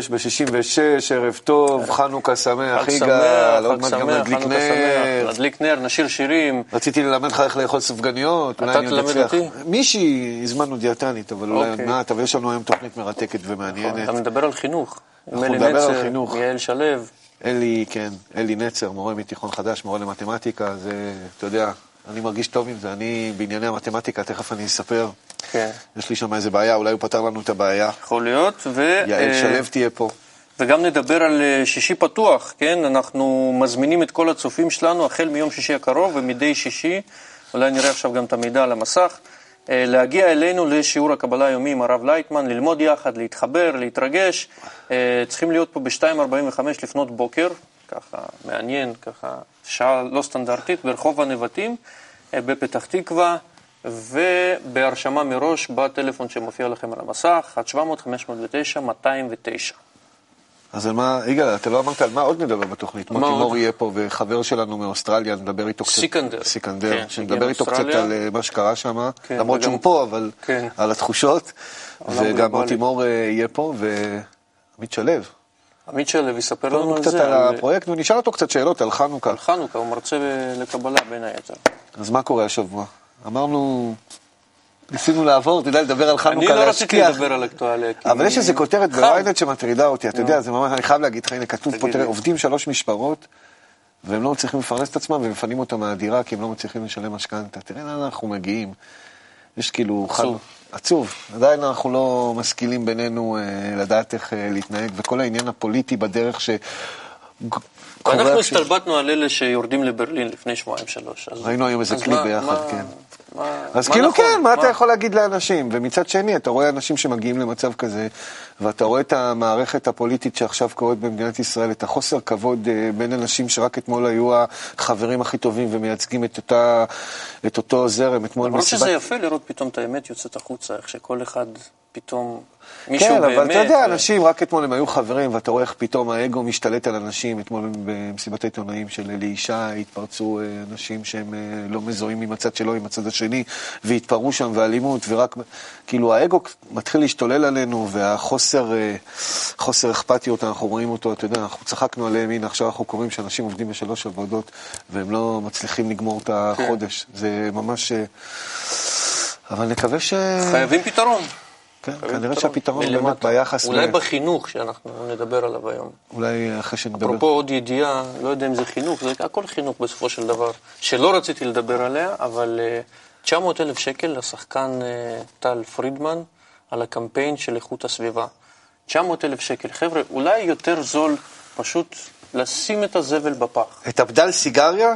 שש בשישים ושש, ערב טוב, חנוכה שמח, יגאל, עוד מעט גם נדליק. נר. נדליק נר, נשיר שירים. רציתי ללמד לך איך לאכול סופגניות, אולי אני עוד אצליח. מישהי, הזמנו דיאטנית, אבל אולי עוד אוקיי. מעט, אבל יש לנו היום תוכנית מרתקת ומעניינת. אתה מדבר על חינוך. אנחנו נדבר על חינוך. יעל שלו. אלי, כן, אלי נצר, מורה מתיכון חדש, מורה למתמטיקה, זה, אתה יודע, אני מרגיש טוב עם זה, אני בענייני המתמטיקה, תכף אני אספר. כן, יש לי שם איזה בעיה, אולי הוא פתר לנו את הבעיה. יכול להיות. ו- יעל אה, שלו תהיה פה. וגם נדבר על אה, שישי פתוח, כן? אנחנו מזמינים את כל הצופים שלנו החל מיום שישי הקרוב ומדי שישי, אולי נראה עכשיו גם את המידע על המסך, אה, להגיע אלינו לשיעור הקבלה היומי עם הרב לייטמן, ללמוד יחד, להתחבר, להתרגש. צריכים להיות פה ב-2.45 לפנות בוקר, ככה מעניין, ככה שעה לא סטנדרטית, ברחוב הנבטים, בפתח תקווה. ובהרשמה מראש בטלפון שמופיע לכם על המסך, 1-700-509-209. אז על מה, יגאל, אתה לא אמרת על מה עוד נדבר בתוכנית. מוטי עוד? מור יהיה פה, וחבר שלנו מאוסטרליה, נדבר איתו קצת. סיקנדר. סיקנדר. כן, שנדבר הגיע איתו קצת. על אה, מה שקרה שם, כן, למרות וגם- שהוא פה, אבל כן. על התחושות. וגם. מוטי מור אה, יהיה פה, ועמית שלו. עמית שלו יספר לנו על קצת זה, על על, הפרויקט, ונשאל אותו קצת שאלות על חנוכה. על חנוכה, הוא מרצה לקבלה בין היתר. אז מה קורה השבוע? אמרנו, ניסינו לעבור, אתה יודע, לדבר על חנוכה, אני לא רציתי להשכיח. לדבר על אקטואליה. אבל יש איזו כותרת. בוויינט שמטרידה אותי, אתה יודע, זה ממש, אני חייב להגיד לך, הנה כתוב פה, תראה. עובדים שלוש משמרות, והם לא מצליחים לפרנס את עצמם, ומפנים אותם מהדירה, כי הם לא מצליחים לשלם משכנתה. תראה לאן אנחנו מגיעים. יש כאילו... עצוב. עצוב. עדיין אנחנו לא משכילים בינינו אה, לדעת איך אה, להתנהג, וכל העניין הפוליטי בדרך ש... אנחנו הסתלבטנו על אלה שיורדים לברלין לפני שבועיים שלוש. ראינו היום איזה מה- ביחד, כן. מה- אז מה כאילו נכון? כן, מה אתה יכול להגיד לאנשים? ומצד שני, אתה רואה אנשים שמגיעים למצב כזה, ואתה רואה את המערכת הפוליטית שעכשיו קורית במדינת ישראל, את החוסר כבוד אה, בין אנשים שרק אתמול היו החברים הכי טובים ומייצגים את, אותה, את אותו זרם. אתמול למרות מסיבת- שזה יפה לראות פתאום את האמת יוצאת החוצה, איך שכל אחד פתאום, מישהו כן, באמת... אבל אתה יודע, ו- אנשים, רק אתמול הם היו חברים, ואתה רואה איך פתאום האגו משתלט על אנשים. אתמול במסיבת העיתונאים של אלי ישי התפרצו אה, אנשים שהם אה, לא מזוהים עם הצד שלו, עם הצד השני, והתפרעו שם באלימות, ורק, כאילו, האגו מתחיל להשתולל עלינו, והחוסר אה, חוסר אכפתיות, אנחנו רואים אותו, אתה יודע, אנחנו צחקנו עליהם, הנה, עכשיו אנחנו קוראים שאנשים עובדים בשלוש עבודות, והם לא מצליחים לגמור את החודש. זה ממש... אבל נקווה ש... חייבים פתרון. כן, כנראה פתרון. שהפתרון באמת. ביחס... אולי בחינוך שאנחנו נדבר עליו היום. אולי אחרי שנדבר. אפרופו עוד ידיעה, לא יודע אם זה חינוך, זה הכל חינוך בסופו של דבר, שלא רציתי לדבר עליה, אבל אה, 900 אלף שקל לשחקן אה, טל פרידמן על הקמפיין של איכות הסביבה. 900 אלף שקל. חבר'ה, אולי יותר זול פשוט לשים את הזבל בפח. את הבדל סיגריה?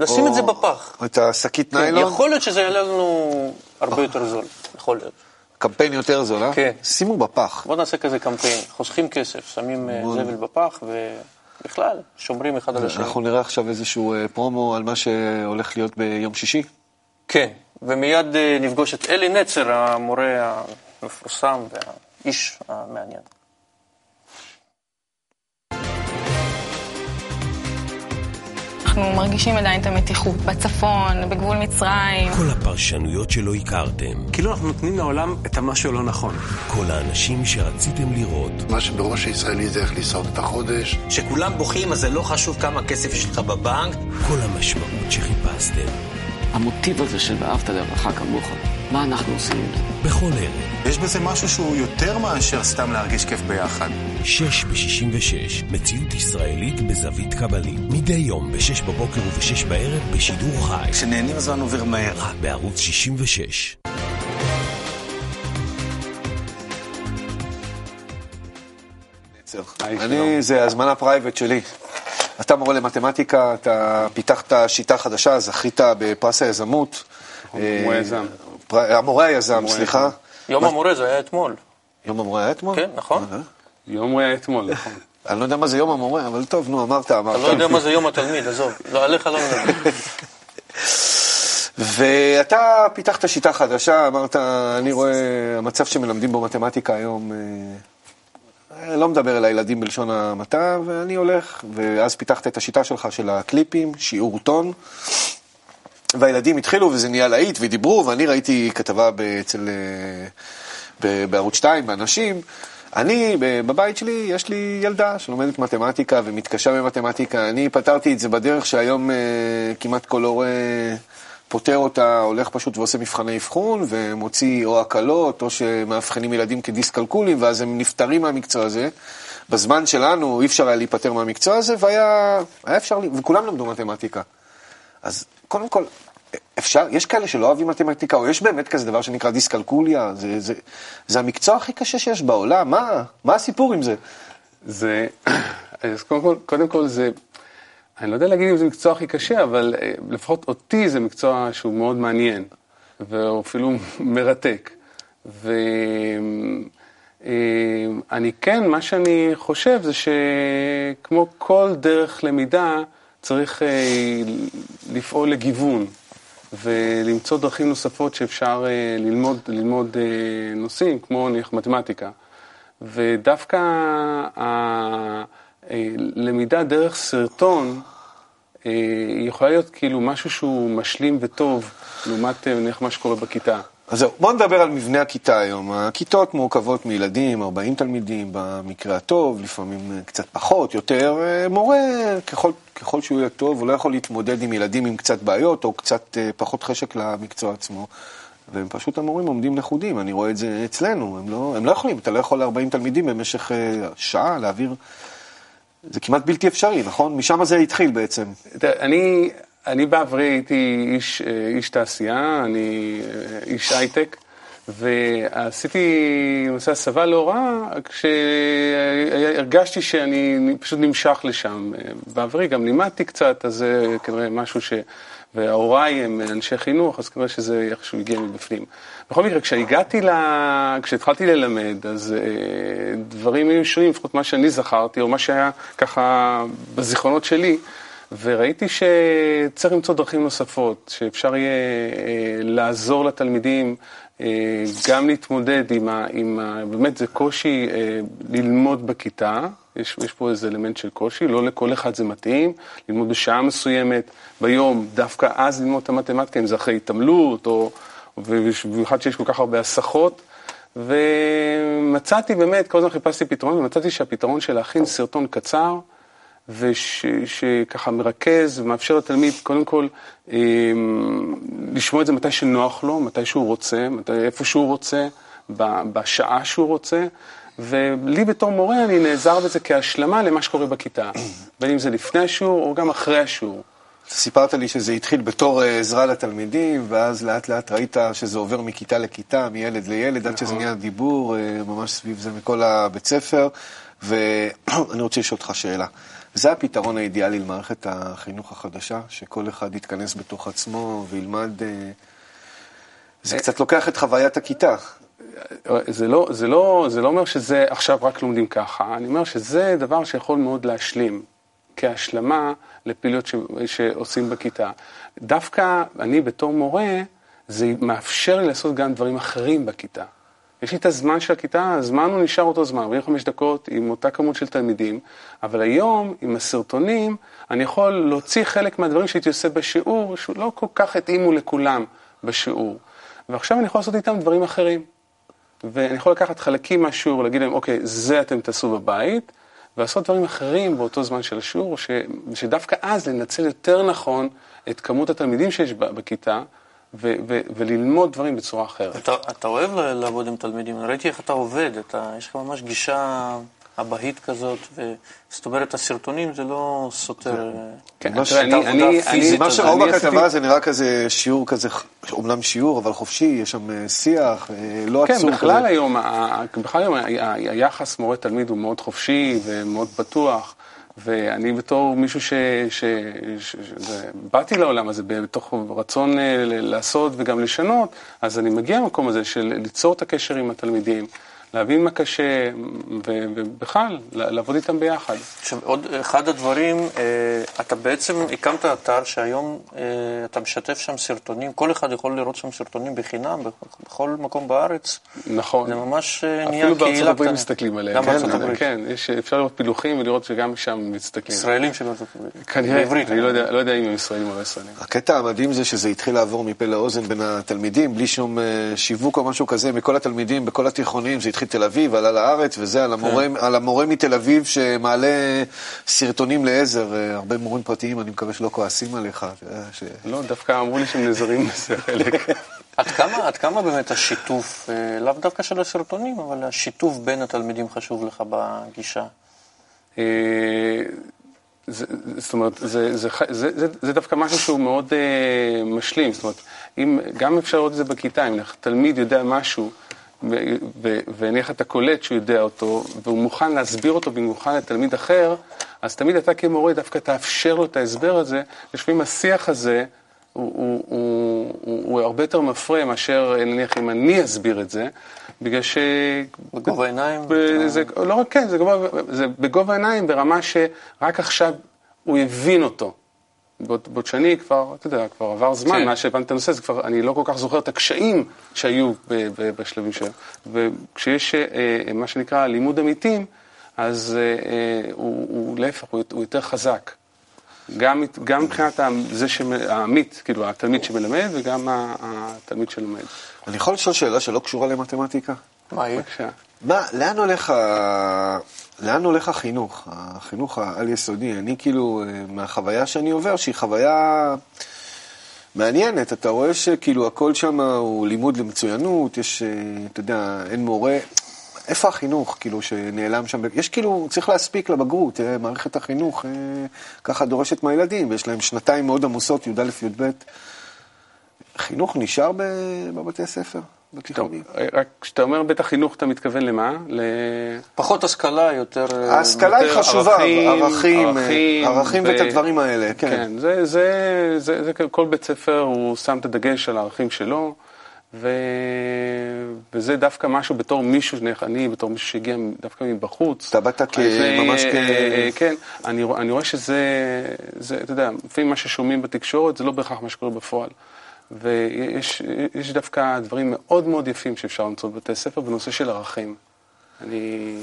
לשים או את זה בפח. את השקית כן, ניילון? יכול להיות שזה יעלה לנו הרבה יותר זול, יכול להיות. קמפיין יותר זול, אה? כן. שימו בפח. בוא נעשה כזה קמפיין, חוסכים כסף, שמים אה, זבל בפח ובכלל, שומרים אחד על השני. אנחנו נראה עכשיו איזשהו אה, פרומו על מה שהולך להיות ביום שישי. כן, ומיד אה, נפגוש את אלי נצר, המורה המפורסם והאיש המעניין. אנחנו מרגישים עדיין את המתיחות בצפון, בגבול מצרים. כל הפרשנויות שלא הכרתם, כאילו אנחנו נותנים לעולם את המשהו הלא נכון. כל האנשים שרציתם לראות, מה שבראש הישראלי זה איך לשרוד את החודש. כשכולם בוכים אז זה לא חשוב כמה כסף יש לך בבנק. כל המשמעות שחיפשתם. המוטיב הזה של ואהבת לרעך כמוך, מה אנחנו עושים עם זה? בכל ערב, יש בזה משהו שהוא יותר מאשר סתם להרגיש כיף ביחד. שש בשישים ושש, מציאות ישראלית בזווית קבלית. מדי יום בשש בבוקר ובשש בערב בשידור חי. כשנהנים הזמן עובר מהר. רק בערוץ 66. אני, זה הזמנה private שלי. אתה מורה למתמטיקה, אתה פיתחת שיטה חדשה, זכית בפרס היזמות. המורה אה, היזם. פר- המורה היזם, סליחה. יום המורה זה היה אתמול. יום המורה היה אתמול? כן, נכון. אה, יום היה אתמול, נכון. אני לא יודע מה זה יום המורה, אבל טוב, נו, אמרת, אמרת. אתה לא יודע מה זה יום התלמיד, עזוב. לא, עליך לא נדבר. ואתה פיתחת שיטה חדשה, אמרת, אני רואה, המצב שמלמדים בו מתמטיקה היום, אה, לא מדבר אל הילדים בלשון המעטה, ואני הולך, ואז פיתחת את השיטה שלך של הקליפים, שיעור טון, והילדים התחילו וזה נהיה להיט, ודיברו, ואני ראיתי כתבה אצל, אה, בערוץ 2, באנשים, אני, בבית שלי, יש לי ילדה שלומדת מתמטיקה ומתקשה במתמטיקה. אני פתרתי את זה בדרך שהיום אה, כמעט כל הורה פותר אותה, הולך פשוט ועושה מבחני אבחון ומוציא או הקלות או שמאבחנים ילדים כדיסקלקולים ואז הם נפטרים מהמקצוע הזה. בזמן שלנו אי אפשר היה להיפטר מהמקצוע הזה והיה היה אפשר, וכולם למדו מתמטיקה. אז קודם כל, אפשר, יש כאלה שלא אוהבים מתמטיקה, או יש באמת כזה דבר שנקרא דיסקלקוליה, זה, זה, זה המקצוע הכי קשה שיש בעולם, מה, מה הסיפור עם זה? זה, אז קודם כל, קודם כל זה, אני לא יודע להגיד אם זה מקצוע הכי קשה, אבל אה, לפחות אותי זה מקצוע שהוא מאוד מעניין, ואפילו מרתק. ואני כן, מה שאני חושב זה שכמו כל דרך למידה, צריך אה, לפעול לגיוון. ולמצוא דרכים נוספות שאפשר אה, ללמוד, ללמוד אה, נושאים, כמו נניח מתמטיקה. ודווקא הלמידה דרך סרטון אה, היא יכולה להיות כאילו משהו שהוא משלים וטוב, לעומת אה, נניח מה שקורה בכיתה. אז זהו, בואו נדבר על מבנה הכיתה היום. הכיתות מורכבות מילדים, 40 תלמידים במקרה הטוב, לפעמים אה, קצת פחות, יותר. אה, מורה, ככל, ככל שהוא יהיה טוב, הוא לא יכול להתמודד עם ילדים עם קצת בעיות, או קצת אה, פחות חשק למקצוע עצמו. והם פשוט המורים עומדים לכודים, אני רואה את זה אצלנו, הם לא, הם לא יכולים, אתה לא יכול ל-40 תלמידים במשך אה, שעה להעביר, זה כמעט בלתי אפשרי, נכון? משם זה התחיל בעצם. אני, אני בעברי הייתי איש, אה, איש תעשייה, אני אה, איש הייטק, ועשיתי למעשה הסבה להוראה כשהרגשתי שאני פשוט נמשך לשם. אה, בעברי גם לימדתי קצת, אז זה כנראה משהו ש... והוריי הם אנשי חינוך, אז כנראה שזה איכשהו הגיע מבפנים. בכל מקרה, כשהגעתי ל... כשהתחלתי ללמד, אז אה, דברים היו שונים, לפחות מה שאני זכרתי, או מה שהיה ככה בזיכרונות שלי, וראיתי שצריך למצוא דרכים נוספות, שאפשר יהיה אה, לעזור לתלמידים אה, גם להתמודד עם, ה, עם ה, באמת זה קושי אה, ללמוד בכיתה, יש, יש פה איזה אלמנט של קושי, לא לכל אחד זה מתאים, ללמוד בשעה מסוימת, ביום, דווקא אז ללמוד את המתמטיקה, אם זה אחרי התעמלות, או במיוחד שיש כל כך הרבה הסחות. ומצאתי באמת, כל הזמן חיפשתי פתרון, ומצאתי שהפתרון של להכין סרטון קצר, ושככה מרכז ומאפשר לתלמיד קודם כל אה, לשמוע את זה מתי שנוח לו, מתי שהוא רוצה, מתי, איפה שהוא רוצה, בשעה שהוא רוצה. ולי בתור מורה אני נעזר בזה כהשלמה למה שקורה בכיתה, בין אם זה לפני השיעור או גם אחרי השיעור. סיפרת לי שזה התחיל בתור אה, עזרה לתלמידים, ואז לאט לאט ראית שזה עובר מכיתה לכיתה, מילד לילד, עד שזה נכון. נהיה דיבור, אה, ממש סביב זה מכל הבית ספר. ואני רוצה לשאול אותך שאלה. זה הפתרון האידיאלי למערכת החינוך החדשה, שכל אחד יתכנס בתוך עצמו וילמד... אה, זה קצת לוקח את חוויית הכיתה. זה לא, זה, לא, זה לא אומר שזה עכשיו רק לומדים ככה, אני אומר שזה דבר שיכול מאוד להשלים כהשלמה לפעילויות ש, שעושים בכיתה. דווקא אני בתור מורה, זה מאפשר לי לעשות גם דברים אחרים בכיתה. יש לי את הזמן של הכיתה, הזמן הוא נשאר אותו זמן, 45 דקות עם אותה כמות של תלמידים, אבל היום עם הסרטונים אני יכול להוציא חלק מהדברים שהייתי עושה בשיעור, שלא כל כך התאימו לכולם בשיעור. ועכשיו אני יכול לעשות איתם דברים אחרים. ואני יכול לקחת חלקים מהשיעור, להגיד להם, אוקיי, זה אתם תעשו בבית, ולעשות דברים אחרים באותו זמן של השיעור, ש, שדווקא אז לנצל יותר נכון את כמות התלמידים שיש בכיתה, ו, ו, וללמוד דברים בצורה אחרת. אתה, אתה אוהב לעבוד עם תלמידים, ראיתי איך אתה עובד, אתה, יש לך ממש גישה אבהית כזאת, ו- זאת אומרת, הסרטונים זה לא סותר כן, מה שאתה אני- עבודה אני- מה שראו בכתבה זה נראה כזה שיעור כזה, אומנם שיעור, אבל חופשי, יש שם אה, שיח, אה, לא כן, עצור בכלל כזה. היום, בכלל היום היחס מורה-תלמיד הוא מאוד חופשי ומאוד פתוח, ואני בתור מישהו ש... ש, ש, ש זה, באתי לעולם הזה בתוך רצון אה, לעשות וגם לשנות, אז אני מגיע למקום הזה של ליצור את הקשר עם התלמידים, להבין מה קשה, ובכלל, לעבוד איתם ביחד. עכשיו, עוד אחד הדברים, אה, אתה בעצם הקמת אתר שהיום אה, אתה משתף שם סרטונים, כל אחד יכול לראות שם סרטונים בחינם בכ- בכל מקום בארץ. נכון. זה ממש אה, נהיה אפילו בארצות קהילה הברית קטנה. מסתכלים עליהם. גם כן, בארצות הברית. כן, יש, אפשר לראות פילוחים ולראות שגם שם מסתכלים. ישראלים שבארצות הברית. כנראה, בעברית. אני לא יודע, לא יודע אם הם ישראלים או לא ישראלים. הקטע המדהים זה שזה התחיל לעבור מפה לאוזן בין התלמידים, בלי שום שיווק או משהו כזה, מכל התלמידים, בכל התיכונים, זה התחיל את תל אביב, עלה לארץ, וזה על המורה, כן. על המורה מתל אביב שמעלה סרטונים לעזר. אה, הרבה מורים פרטיים, אני מקווה שלא כועסים עליך. אה, ש... לא, דווקא אמרו לי שהם נעזרים בזה חלק. עד כמה, עד כמה באמת השיתוף, אה, לאו דווקא של הסרטונים, אבל השיתוף בין התלמידים חשוב לך בגישה? זה, זאת אומרת, זה, זה, זה, זה, זה דווקא משהו שהוא מאוד אה, משלים, זאת אומרת, אם, גם אפשר לראות את זה בכיתה, אם תלמיד יודע משהו, ונניח אתה קולט שהוא יודע אותו, והוא מוכן להסביר אותו במיוחד לתלמיד אחר, אז תמיד אתה כמורה דווקא תאפשר לו את ההסבר הזה, לפעמים השיח הזה הוא, הוא, הוא, הוא, הוא הרבה יותר מפרה מאשר נניח אם אני אסביר את זה, בגלל ש... בגובה העיניים? ב- זה, לא רק כן, זה, גובה, זה בגובה העיניים ברמה שרק עכשיו הוא הבין אותו. בעוד, בעוד שאני כבר, אתה יודע, כבר עבר זמן כן. מאז שהבנתי את הנושא, זה כבר, אני לא כל כך זוכר את הקשיים שהיו ב, ב, בשלבים שלהם. וכשיש אה, אה, מה שנקרא לימוד עמיתים, אז אה, אה, הוא, הוא להפך, הוא, הוא יותר חזק. גם, גם מבחינת זה שמ- העמית, כאילו התלמיד שמלמד, וגם התלמיד שלומד. אני יכול לשאול שאלה שלא קשורה למתמטיקה? מה יהיה? בבקשה. מה, לאן הולך, ה... לאן הולך החינוך? החינוך העל-יסודי. אני כאילו, אה, מהחוויה שאני עובר, שהיא חוויה מעניינת, אתה רואה שכאילו הכל שם הוא לימוד למצוינות, יש, אה, אתה יודע, אין מורה. איפה החינוך, כאילו, שנעלם שם? יש כאילו, צריך להספיק לבגרות, אה, מערכת החינוך אה, ככה דורשת מהילדים, ויש להם שנתיים מאוד עמוסות, י"א, י"ב. חינוך נשאר בבתי טוב, בתיכונים? רק כשאתה אומר בית החינוך, אתה מתכוון למה? ל... פחות השכלה, יותר... אה, ההשכלה היא יותר חשובה, ערכים, ערכים, ערכים, ערכים ו- ואת הדברים האלה, כן. כן, זה, זה, זה, זה, כל בית ספר הוא שם את הדגש על הערכים שלו, ו... וזה דווקא משהו בתור מישהו, אני בתור מישהו שהגיע דווקא מבחוץ. אתה באת אה, ממש כ- אה, כן, אני, אני רואה שזה, זה, אתה יודע, לפעמים מה ששומעים בתקשורת זה לא בהכרח מה שקורה בפועל. ויש יש דווקא דברים מאוד מאוד יפים שאפשר למצוא בבתי ספר בנושא של ערכים. אני...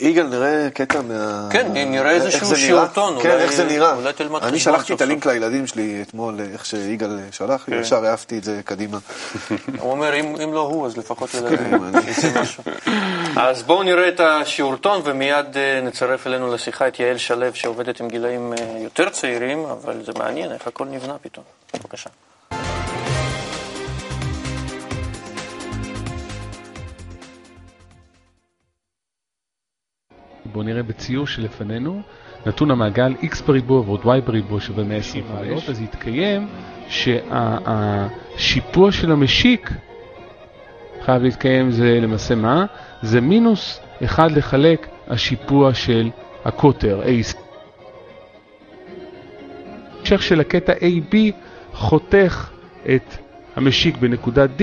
יגאל, נראה קטע מה... כן, נראה איזשהו. שיעורתון, כן, איך זה נראה. אולי תלמד אני חשבון שלחתי את הלינק. לילדים שלי אתמול, איך שיגאל שלח לי, כן. ישר העפתי את זה קדימה. הוא אומר, אם, לא הוא, אז לפחות כן, ילדים. אני- יצא משהו. אז בואו נראה את השיעורתון, ומיד אה, נצרף אלינו לשיחה את יעל שלו, שעובדת עם גילאים אה, יותר צעירים, אבל זה מעניין איך הכל נבנה פתאום. בבקשה. בואו נראה בציור שלפנינו, נתון המעגל x בריבוע ועוד y בריבוע שווה 125, אז יתקיים שהשיפוע של המשיק חייב להתקיים זה למעשה מה? זה מינוס 1 לחלק השיפוע של הקוטר AC. המשך של הקטע AB חותך את המשיק בנקודת D,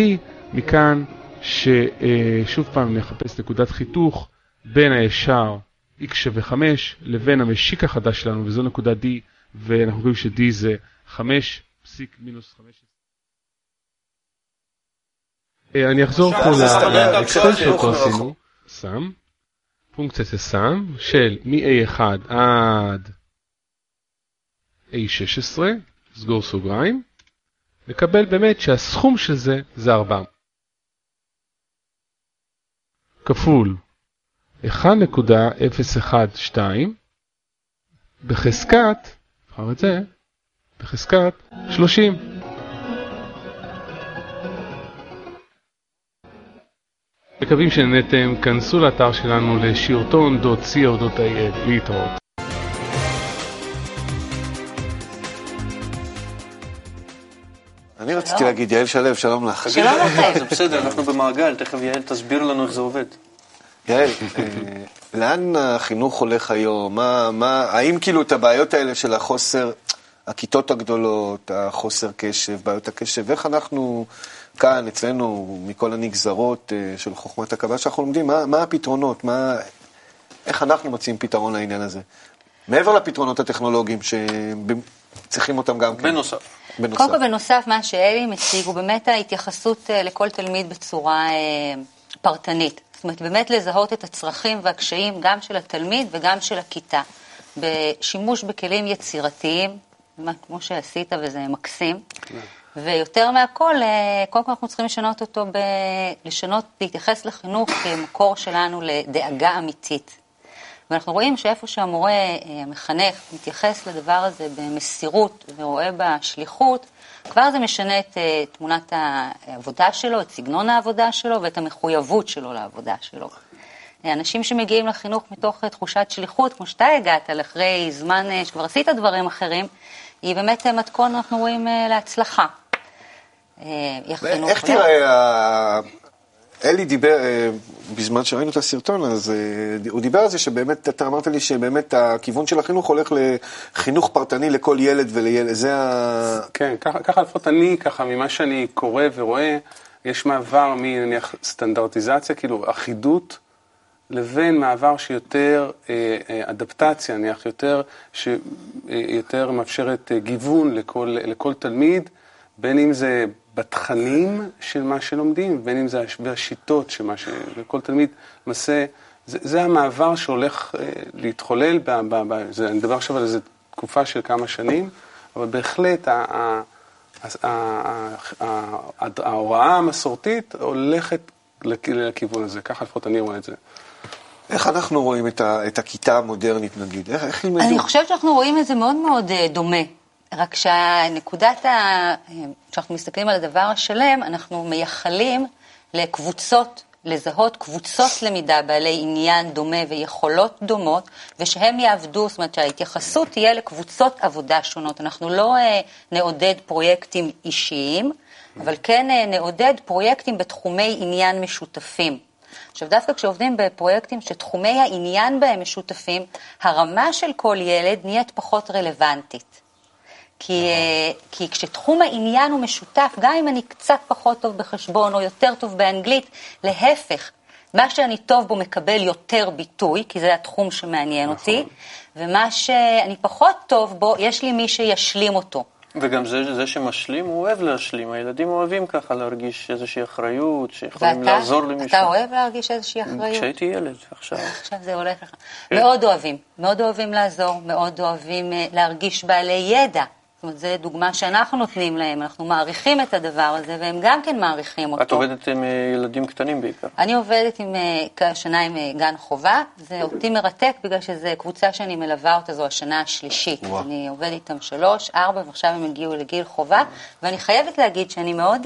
מכאן ששוב פעם נחפש נקודת חיתוך בין הישר x שווה 5 לבין המשיק החדש שלנו, וזו נקודת D, ואנחנו רואים ש-D זה 5 פסיק מינוס 5. אה, אני אחזור פה לאקסל שאותו עשינו, סם, פונקציית הסם של מ-A1 עד A16, סגור סוגריים, נקבל באמת שהסכום של זה זה 400. כפול 1.012 בחזקת, נבחר את זה, בחזקת 30. מקווים שנהנתם, כנסו לאתר שלנו לשיעורטון.co.il להתראות. אני רציתי להגיד, יעל שלו, שלום לך. שלום לכם. זה בסדר, אנחנו במעגל, תכף יעל תסביר לנו איך זה עובד. יעל, אה, לאן החינוך הולך היום? מה, מה, האם כאילו את הבעיות האלה של החוסר, הכיתות הגדולות, החוסר קשב, בעיות הקשב, איך אנחנו כאן, אצלנו, מכל הנגזרות אה, של חוכמת הקבלה שאנחנו לומדים, מה, מה הפתרונות? מה, איך אנחנו מציעים פתרון לעניין הזה? מעבר לפתרונות הטכנולוגיים שצריכים אותם גם כן. בנוסף. בנוסף. קודם כל, בנוסף, מה שאלי מציג הוא באמת ההתייחסות אה, לכל תלמיד בצורה אה, פרטנית. זאת אומרת, באמת לזהות את הצרכים והקשיים גם של התלמיד וגם של הכיתה. בשימוש בכלים יצירתיים, כמו שעשית וזה מקסים. ויותר מהכל, אה, קודם כל אנחנו צריכים לשנות אותו, ב... לשנות, להתייחס לחינוך כמקור שלנו לדאגה אמיתית. ואנחנו רואים שאיפה שהמורה, אה, המחנך, מתייחס לדבר הזה במסירות ורואה בשליחות, כבר זה משנה את אה, תמונת העבודה שלו, את סגנון העבודה שלו ואת המחויבות שלו לעבודה שלו. אנשים שמגיעים לחינוך מתוך תחושת שליחות, כמו שאתה הגעת, אחרי זמן שכבר עשית דברים אחרים, היא באמת מתכון, אנחנו רואים, להצלחה. איך תראה, אלי דיבר, בזמן שראינו את הסרטון, אז הוא דיבר על זה שבאמת, אתה אמרת לי שבאמת הכיוון של החינוך הולך לחינוך פרטני לכל ילד ולילד, זה ה... כן, ככה לפחות אני, ככה ממה שאני קורא ורואה, יש מעבר מנניח סטנדרטיזציה, כאילו אחידות, לבין מעבר שיותר אה, אה, אדפטציה, נניח יותר, שיותר מאפשרת גיוון לכל, לכל תלמיד, בין אם זה בתכנים של מה שלומדים, בין אם זה בשיטות של מה ש... וכל תלמיד למעשה, זה, זה המעבר שהולך אה, להתחולל, ב, ב, ב, זה, אני מדבר עכשיו על איזו תקופה של כמה שנים, אבל בהחלט ה, ה, ה, ה, ההוראה המסורתית הולכת לכיוון הזה, ככה לפחות אני רואה את זה. איך אנחנו רואים את, ה, את הכיתה המודרנית נגיד? איך, איך ילמדו? אני חושבת שאנחנו רואים את זה מאוד מאוד אה, דומה. רק שהנקודת ה... כשאנחנו מסתכלים על הדבר השלם, אנחנו מייחלים לקבוצות, לזהות קבוצות למידה בעלי עניין דומה ויכולות דומות, ושהם יעבדו, זאת אומרת שההתייחסות תהיה לקבוצות עבודה שונות. אנחנו לא אה, נעודד פרויקטים אישיים, אבל כן אה, נעודד פרויקטים בתחומי עניין משותפים. עכשיו, דווקא כשעובדים בפרויקטים שתחומי העניין בהם משותפים, הרמה של כל ילד נהיית פחות רלוונטית. כי, אה, כי כשתחום העניין הוא משותף, גם אם אני קצת פחות טוב בחשבון או יותר טוב באנגלית, להפך, מה שאני טוב בו מקבל יותר ביטוי, כי זה התחום שמעניין נכון. אותי, ומה שאני פחות טוב בו, יש לי מי שישלים אותו. וגם זה, זה שמשלים, הוא אוהב להשלים. הילדים אוהבים ככה להרגיש איזושהי אחריות, שיכולים ואתה, לעזור למישהו. ואתה אוהב להרגיש איזושהי אחריות? כשהייתי ילד, עכשיו. עכשיו זה הולך לך. מאוד אוהבים, מאוד אוהבים לעזור, מאוד אוהבים אה, להרגיש בעלי ידע. אומרת, זו דוגמה שאנחנו נותנים להם, אנחנו מעריכים את הדבר הזה, והם גם כן מעריכים אותו. את עובדת עם אה, ילדים קטנים בעיקר. אני עובדת עם, אה, השנה עם אה, גן חובה, זה אותי מרתק בגלל שזו קבוצה שאני מלווה אותה, זו השנה השלישית. וואו. אני עובדת איתם שלוש, ארבע, ועכשיו הם הגיעו לגיל חובה, ואני חייבת להגיד שאני מאוד,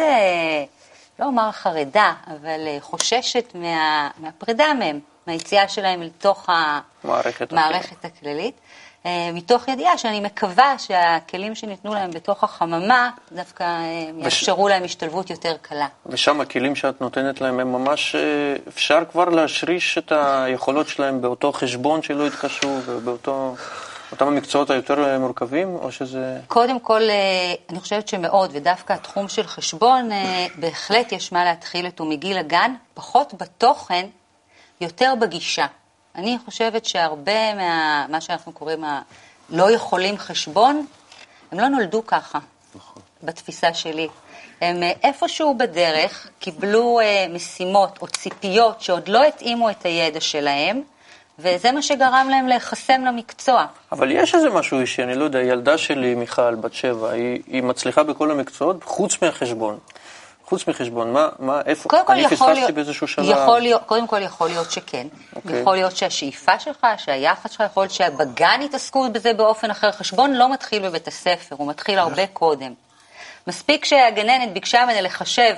לא אומר חרדה, אבל חוששת מה, מהפרידה מהם, מהיציאה שלהם לתוך המערכת הכללית. אה, מתוך ידיעה שאני מקווה שהכלים שניתנו להם בתוך החממה דווקא אה, יאפשרו וש... להם השתלבות יותר קלה. ושם הכלים שאת נותנת להם הם ממש, אה, אפשר כבר להשריש את היכולות שלהם באותו חשבון שלא יתקשו ובאותו... אותם המקצועות היותר מורכבים, או שזה... קודם כל, אני חושבת שמאוד, ודווקא התחום של חשבון, בהחלט יש מה להתחיל אותו מגיל הגן, פחות בתוכן, יותר בגישה. אני חושבת שהרבה מה... מה שאנחנו קוראים הלא יכולים חשבון, הם לא נולדו ככה, נכון. בתפיסה שלי. הם אה, איפשהו בדרך קיבלו אה, משימות או ציפיות שעוד לא התאימו את הידע שלהם, וזה מה שגרם להם להיחסם למקצוע. אבל יש איזה משהו אישי, אני לא יודע, ילדה שלי, מיכל, בת שבע, היא, היא מצליחה בכל המקצועות חוץ מהחשבון. חוץ מחשבון, מה, מה, איפה, אני פספסתי באיזשהו שלב. יכול להיות, קודם כל יכול להיות שכן. Okay. אוקיי. יכול להיות שהשאיפה שלך, שהיחס שלך, יכול להיות שבגן יתעסקו בזה באופן אחר. חשבון לא מתחיל בבית הספר, הוא מתחיל הרבה קודם. מספיק שהגננת ביקשה ממנה לחשב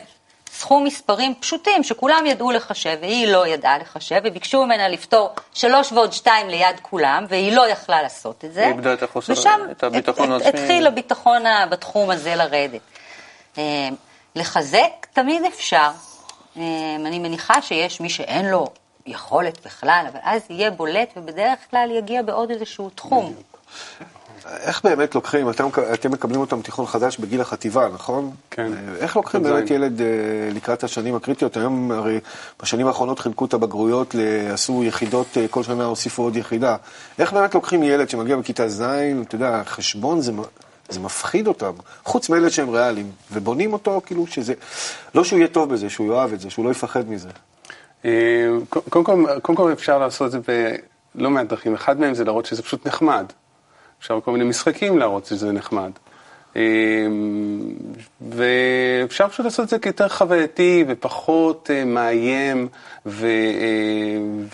סכום מספרים פשוטים שכולם ידעו לחשב והיא לא ידעה לחשב וביקשו ממנה לפתור שלוש ועוד שתיים ליד כולם והיא לא יכלה לעשות את זה. היא איבדה את החוסר, את הביטחון העצמי. ושם התחיל הביטחון בתחום הזה לרדת. לחזק תמיד אפשר. אמ, אני מניחה שיש מי שאין לו יכולת בכלל, אבל אז יהיה בולט ובדרך כלל יגיע בעוד איזשהו תחום. איך באמת לוקחים, אתם, אתם מקבלים אותם תיכון חדש בגיל החטיבה, נכון? כן. איך לוקחים באמת ילד אה, לקראת השנים הקריטיות? היום הרי בשנים האחרונות חילקו את הבגרויות, עשו יחידות, אה, כל שנה הוסיפו עוד יחידה. איך באמת לוקחים ילד שמגיע בכיתה ז', אתה יודע, חשבון זה זה מפחיד אותם, חוץ מאלה שהם ריאליים, ובונים אותו כאילו שזה, לא שהוא יהיה טוב בזה, שהוא יאהב את זה, שהוא לא יפחד מזה. אה, קודם כל, אפשר לעשות את זה בלא מעט דרכים, אחד מהם זה להראות שזה פשוט נחמד. אפשר כל מיני משחקים להראות שזה נחמד. אה, ואפשר פשוט לעשות את זה כיותר חווייתי ופחות אה, מאיים ו,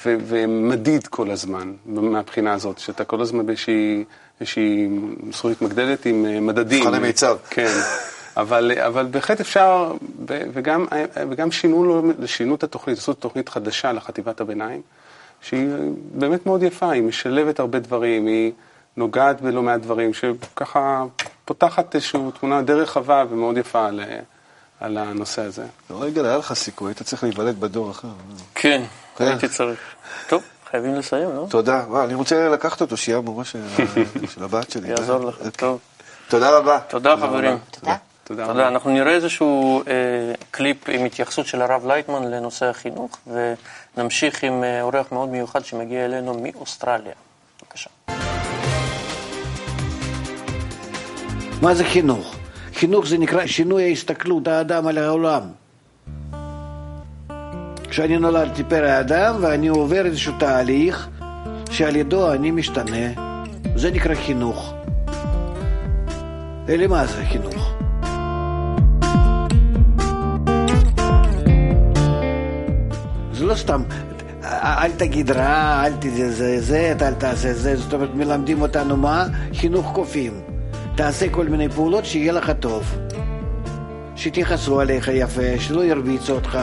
ו, ומדיד כל הזמן, מהבחינה הזאת, שאתה כל הזמן באיזושהי איזושהי זכות מתמקדדת עם אה, מדדים. מבחני מיצ"ב. כן. אבל, אבל בהחלט אפשר, וגם, וגם שינו, שינו את התוכנית, עשו תוכנית חדשה לחטיבת הביניים, שהיא באמת מאוד יפה, היא משלבת הרבה דברים, היא נוגעת בלא מעט דברים, שככה פותחת איזושהי תמונה די רחבה ומאוד יפה על, על הנושא הזה. לא, רגע, היה לך סיכוי, היית צריך להיוולד בדור אחר. כן, הייתי צריך. טוב. חייבים לסיים, לא? תודה. אני רוצה לקחת אותו, שיהיה המורה של הבת שלי. יעזור לך, טוב. תודה רבה. תודה, חברים. תודה. תודה. אנחנו נראה איזשהו אה, קליפ עם התייחסות של הרב לייטמן לנושא החינוך, ונמשיך עם אה, אורח מאוד מיוחד שמגיע אלינו מאוסטרליה. בבקשה. מה זה חינוך? חינוך זה נקרא שינוי ההסתכלות האדם על העולם. כשאני נולדתי פרא אדם ואני עובר איזשהו תהליך שעל ידו אני משתנה, זה נקרא חינוך. אלי מה זה חינוך? זה לא סתם, אל תגיד רע, אל תזה זה, אל תעשה זה, זאת אומרת מלמדים אותנו מה? חינוך קופים. תעשה כל מיני פעולות שיהיה לך טוב. שיתייחסו עליך יפה, שלא ירביצו אותך.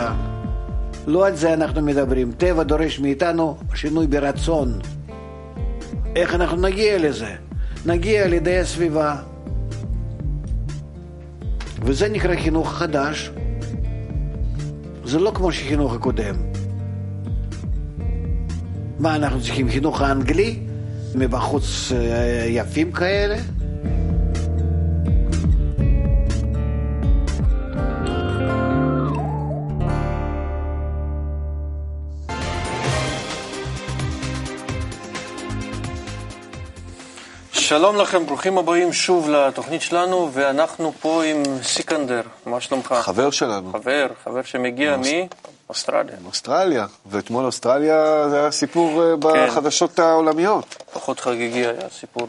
לא על זה אנחנו מדברים. טבע דורש מאיתנו שינוי ברצון. איך אנחנו נגיע לזה? נגיע על ידי הסביבה. וזה נקרא חינוך חדש. זה לא כמו שחינוך הקודם. מה, אנחנו צריכים חינוך האנגלי? מבחוץ אה, יפים כאלה? שלום לכם, ברוכים הבאים שוב לתוכנית שלנו, ואנחנו פה עם סיקנדר, מה שלומך? חבר שלנו. חבר, חבר שמגיע מאוסטרליה. מאוסטרליה, ואתמול אוסטרליה זה היה סיפור אה, כן. בחדשות העולמיות. פחות חגיגי היה הסיפור.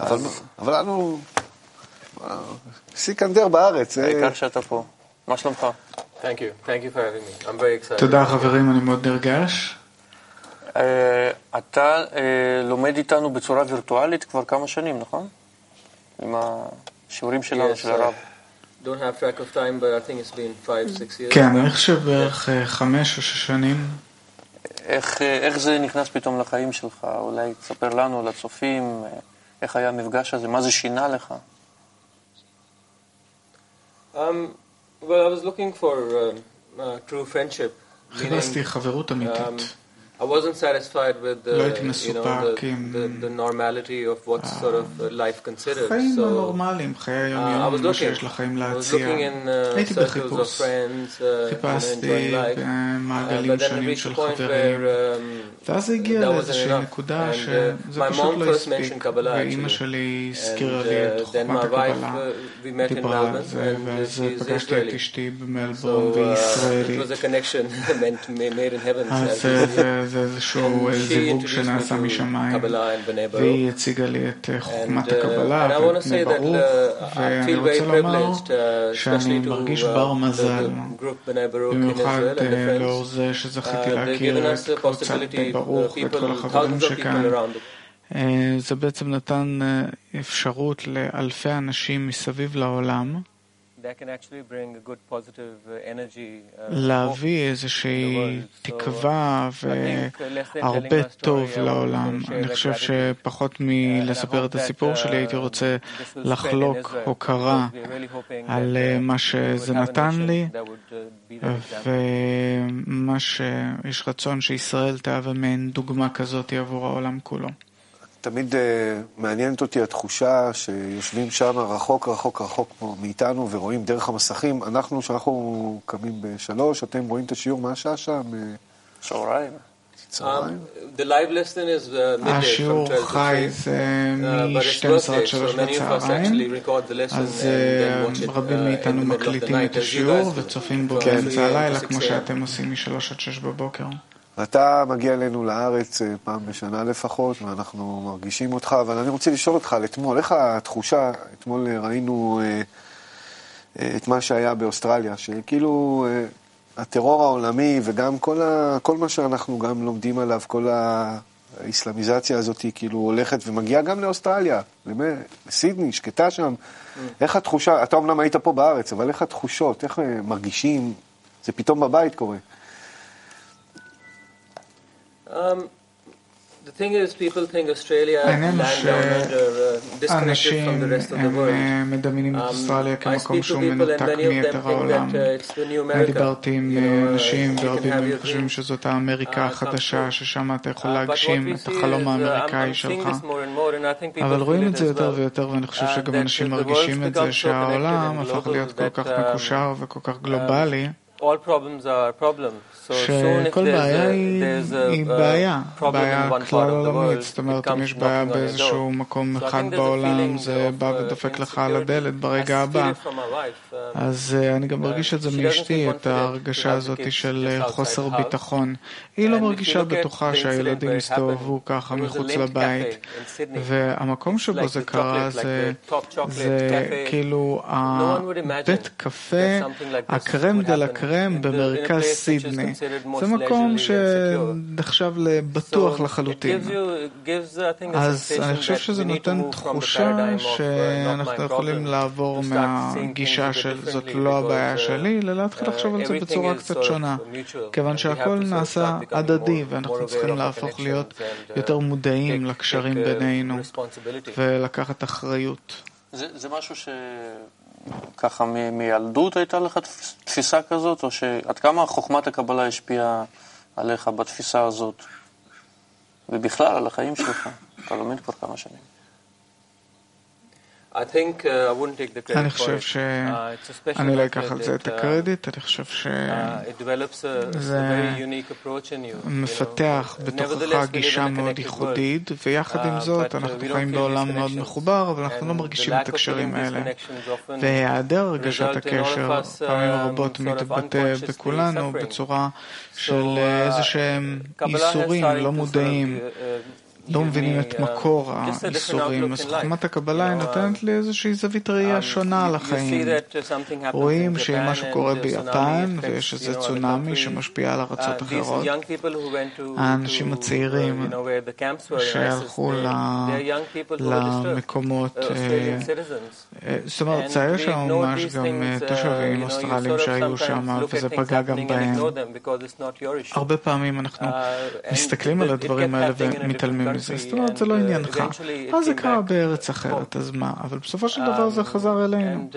אבל אבל לנו... סיקנדר בארץ. אה, העיקר שאתה פה. מה שלומך? Thank you. Thank you for having me. I'm very excited. תודה חברים, אני מאוד נרגש. אה, אתה אה, לומד איתנו בצורה וירטואלית כבר כמה שנים, נכון? עם השיעורים שלנו, Yes, של הרב. Don't have track of time, but I think it's been five, six years. כן, אני חושב בערך אה, חמש או שש שנים. איך, אה, איך זה נכנס פתאום לחיים שלך? אולי תספר לנו, לצופים, אה, איך היה המפגש הזה? מה זה שינה לך? Um, well, I was looking for uh, uh, true friendship. חיפשתי חברות um, אמיתית. I wasn't satisfied with the, לא הייתי you know, מסופק the, עם the, the normality of what sort of uh, life considered. חיים So, הנורמליים, חיי uh, I was היום-יום, מה looking. שיש לחיים I was להציע. looking in uh, הייתי circles of בחיפוש. friends, uh, you know, חיפשתי enjoying life. במעגלים Uh, but then I שונים reached של a point חברים. where, um, ואז זה הגיע that wasn't לאיזושהי enough. נקודה And, שזה uh, my פשוט mom לא first הספיק, mentioned Kabbalah, ואימא actually. שלי And, הזכירה לי את uh, then חוכמת my wife, הקבלה, uh, we met in דיברה על Melbourne, זה, and ואז she's פגשתי את Israeli. אשתי במלבורן, So, והיא uh, it ישראלית. was a connection meant made in heaven. אז as זה- איזשהו אה, זיווג שנעשה משמיים. והיא הציגה לי את אה, חוכמת uh, הקבלה ואת בני ברוך, uh, ואני רוצה לומר uh, שאני מרגיש uh, בר מזל, במיוחד אה. לאור זה שזכיתי Uh, להכיר את קבוצת בני ברוך uh, ואת כל החברים שכאן. אה, זה בעצם נתן אה, אפשרות לאלפי אנשים מסביב לעולם להביא איזושהי תקווה והרבה טוב לעולם. אני חושב שפחות מלספר את הסיפור שלי, הייתי רוצה לחלוק הוקרה על מה שזה נתן לי, ומה שיש רצון שישראל תהווה מעין דוגמה כזאת עבור העולם כולו. תמיד uh, מעניינת אותי התחושה שיושבים שם רחוק רחוק רחוק מאיתנו ורואים דרך המסכים. אנחנו, כשאנחנו קמים בשלוש, אתם רואים את השיעור, מה השעה שם? אה, צהריים. Um, the live lesson is uh, midday from השיעור 12 to חי 3. זה Uh, but it's מ-12 עד אתה מגיע אלינו לארץ אה, פעם בשנה לפחות, ואנחנו מרגישים אותך, אבל אני רוצה לשאול אותך על אתמול, איך התחושה, אתמול אה, ראינו אה, אה, את מה שהיה באוסטרליה, שכאילו אה, הטרור העולמי וגם כל, ה, כל מה שאנחנו גם לומדים עליו, כל האסלאמיזציה הזאת היא כאילו הולכת ומגיעה גם לאוסטרליה, לסידני, שקטה שם. Mm. איך התחושה, אתה אמנם היית פה בארץ, אבל איך התחושות, איך מרגישים, זה פתאום בבית קורה. העניין הוא שאנשים הם מדמיינים את אוסטרליה כמקום שהוא מנותק מיתר העולם. אני דיברתי עם אנשים ורבים מהם חושבים שזאת האמריקה החדשה, ששם אתה יכול להגשים את החלום האמריקאי שלך. אבל רואים את זה יותר ויותר, ואני חושב שגם אנשים מרגישים את זה, שהעולם הפך להיות כל כך מקושר וכל כך גלובלי. שכל בעיה היא בעיה, בעיה כלל עולמית, זאת אומרת אם יש בעיה באיזשהו מקום אחד בעולם זה בא ודופק לך על הדלת ברגע הבא. אז uh, אני גם מרגיש את זה מאשתי, את ההרגשה הזאת של uh, חוסר ביטחון. היא לא מרגישה בטוחה שהילדים הסתובבו ככה מחוץ לבית, והמקום שבו זה קרה זה, כאילו הבית קפה, הקרם דה לה קרם במרכז סידני. זה מקום שנחשב לבטוח לחלוטין. אז אני חושב שזה נותן תחושה שאנחנו יכולים לעבור מהגישה של זאת לא הבעיה שלי, אלא להתחיל לחשוב על זה בצורה קצת שונה, כיוון שהכל נעשה הדדי ואנחנו צריכים להפוך להיות יותר מודעים לקשרים בינינו ולקחת אחריות. זה משהו ש... ככה מילדות הייתה לך תפיסה כזאת, או שעד כמה חוכמת הקבלה השפיעה עליך בתפיסה הזאת, ובכלל על החיים שלך? אתה לומד כבר כמה שנים. אני חושב שאני לא אקח על זה את הקרדיט, אני חושב שזה מפתח בתוכך גישה מאוד ייחודית, ויחד עם זאת אנחנו חיים בעולם מאוד מחובר, אבל אנחנו לא מרגישים את הקשרים האלה. והיעדר הרגשת הקשר פעמים רבות מתבטא בכולנו בצורה של אה, איזה שהם איסורים לא מודעים. לא מבינים את מקור האיסורים. אז חוכמת הקבלה היא נותנת לי איזושהי זווית ראייה שונה על החיים. רואים שאם משהו קורה ביפן ויש איזה צונאמי שמשפיע על ארצות אחרות, האנשים הצעירים שהלכו למקומות, uh, uh, זאת אומרת, זה uh, היו שם ממש גם תושבים אוסטרליים שהיו שם, וזה פגע גם בהם. הרבה פעמים אנחנו מסתכלים על הדברים האלה ומתעלמים. ישראל. זאת אומרת, זה לא עניינך. אז זה קרה בארץ אחרת, אז מה? אבל בסופו של דבר זה חזר אלינו.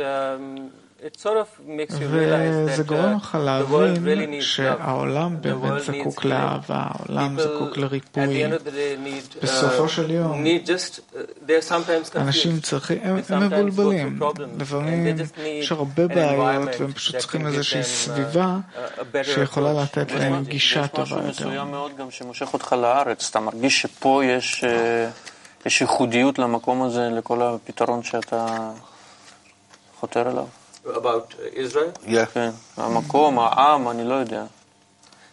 וזה גורם לך להבין שהעולם באמת זקוק לאהבה, העולם זקוק לריפוי. בסופו של יום, אנשים צריכים, הם מבולבלים. לפעמים יש הרבה בעיות והם פשוט צריכים איזושהי סביבה שיכולה לתת להם גישה טובה יותר. יש משהו מסוים מאוד גם שמושך אותך לארץ, אתה מרגיש שפה יש... יש ייחודיות למקום הזה, לכל הפתרון שאתה חותר אליו? about uh, Israel? כן, המקום, I'm an יודע.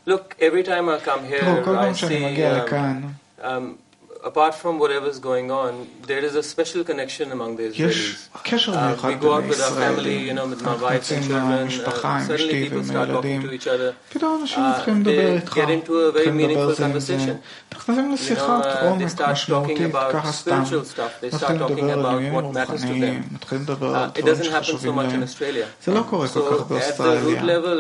Look, every time I come here, I see... Um, um, apart from whatever is going on, there is a special connection among the Israelis. Uh, we go out with our family, you know, with my wife and children. Uh, suddenly people start talking to each other. Uh, they get into a very meaningful conversation. You know, uh, they start talking about spiritual stuff. They start talking about what matters to them. Uh, it doesn't happen so much in Australia. So at the root level,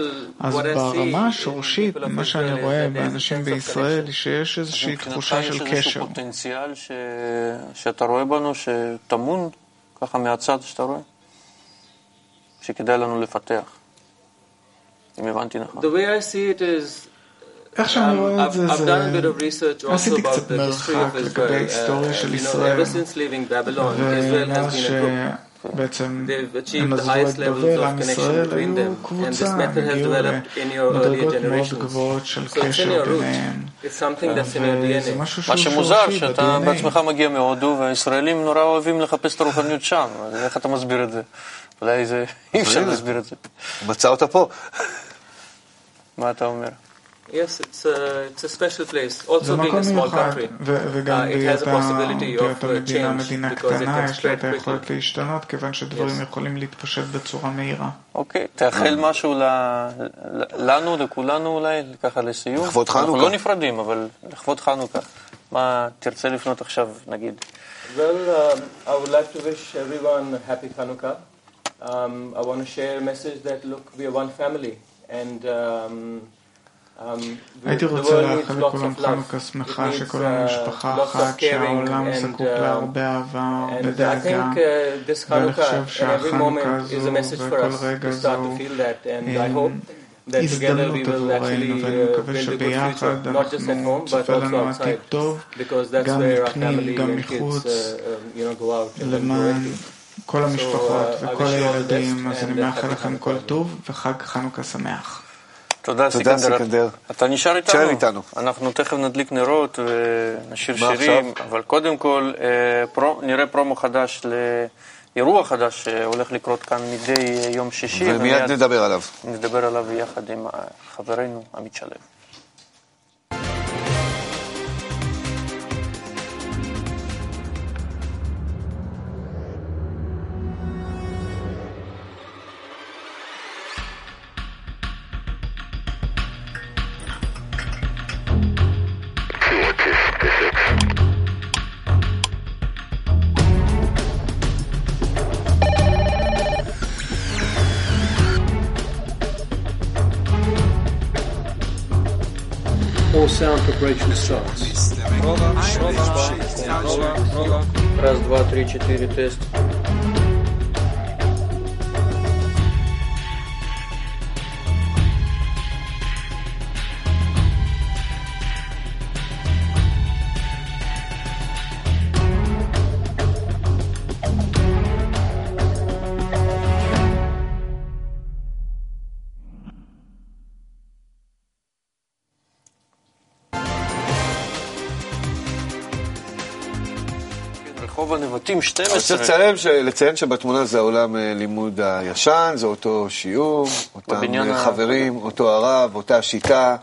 what I see ברמה השורשית, מה שאני רואה באנשים בישראל, שיש איזושהי תחושה של פוטנציאל ש... שאתה רואה בנו, שטמון ככה מהצד שאתה רואה, שכדאי לנו לפתח. אם הבנתי נכון. The way I see it is איך שאני רואה את זה, זה... עשיתי קצת מרחק לגבי ההיסטוריה של ישראל, ומאז ש... בעצם הם עזבו את בבל, עם ישראל היו קבוצה, הם הגיעו למדרגות מאוד גבוהות של קשר ביניהם. וזה משהו שהוא מה שמוזר, שאתה בעצמך מגיע מהודו, והישראלים נורא אוהבים לחפש את הרוחניות שם, אז איך אתה מסביר את זה? אולי זה, אי אפשר להסביר את זה. מצא אותה פה. מה אתה אומר? Yes, it's a, it's a special place. Also זה being מקום a small מיוחד, country, ו- וגם uh, it has a בהיותה possibility of בהיותה uh, מדינה, change מדינה because it קטנה, can יש לה spread את היכולת quickly. להשתנות, כיוון שדברים Yes. יכולים להתפשט בצורה מהירה. אוקיי, תאחל משהו לנו, לכולנו אולי, ככה לסיום. לכבוד אנחנו חנוכה. לא נפרדים, אבל לכבוד חנוכה. מה תרצה לפנות עכשיו, נגיד? Well, um, I would like to wish everyone a happy Hanukkah. Um, I want to share a message that look, we are one family, and um, um, הייתי רוצה לאחל לכולם. חנוכה שמחה, needs שכולנו uh, משפחה lots of אחת, שהעולם זקוק uh, להרבה אהבה, הרבה דאגה. uh, ואני חושב שהחנוכה הזו וכל רגע זו הזדמנות עבורנו, ואני uh, מקווה שביחד אנחנו צופה לנו עתיד טוב, גם מפנים, גם מחוץ, uh, um, למען. כל המשפחות uh, וכל הילדים, אז אני uh, מאחל לכם כל טוב וחג חנוכה שמח. תודה, תודה, סיקנדר. סיקנדר. אתה נשאר איתנו? תשאר איתנו. אנחנו תכף נדליק נרות ונשיר מה שירים, עכשיו? אבל קודם כל אה, פרו- נראה פרומו חדש לאירוע חדש שהולך לקרות כאן מדי אה, יום שישי. ומיד נדבר עליו. נדבר עליו יחד עם אה, חברנו עמית שלו. 4, то есть 12. צריך לציין, ש... לציין שבתמונה זה העולם אה, לימוד הישן, זה אותו שיעור, אותם אה, חברים, אותו הרב, אותה שיטה,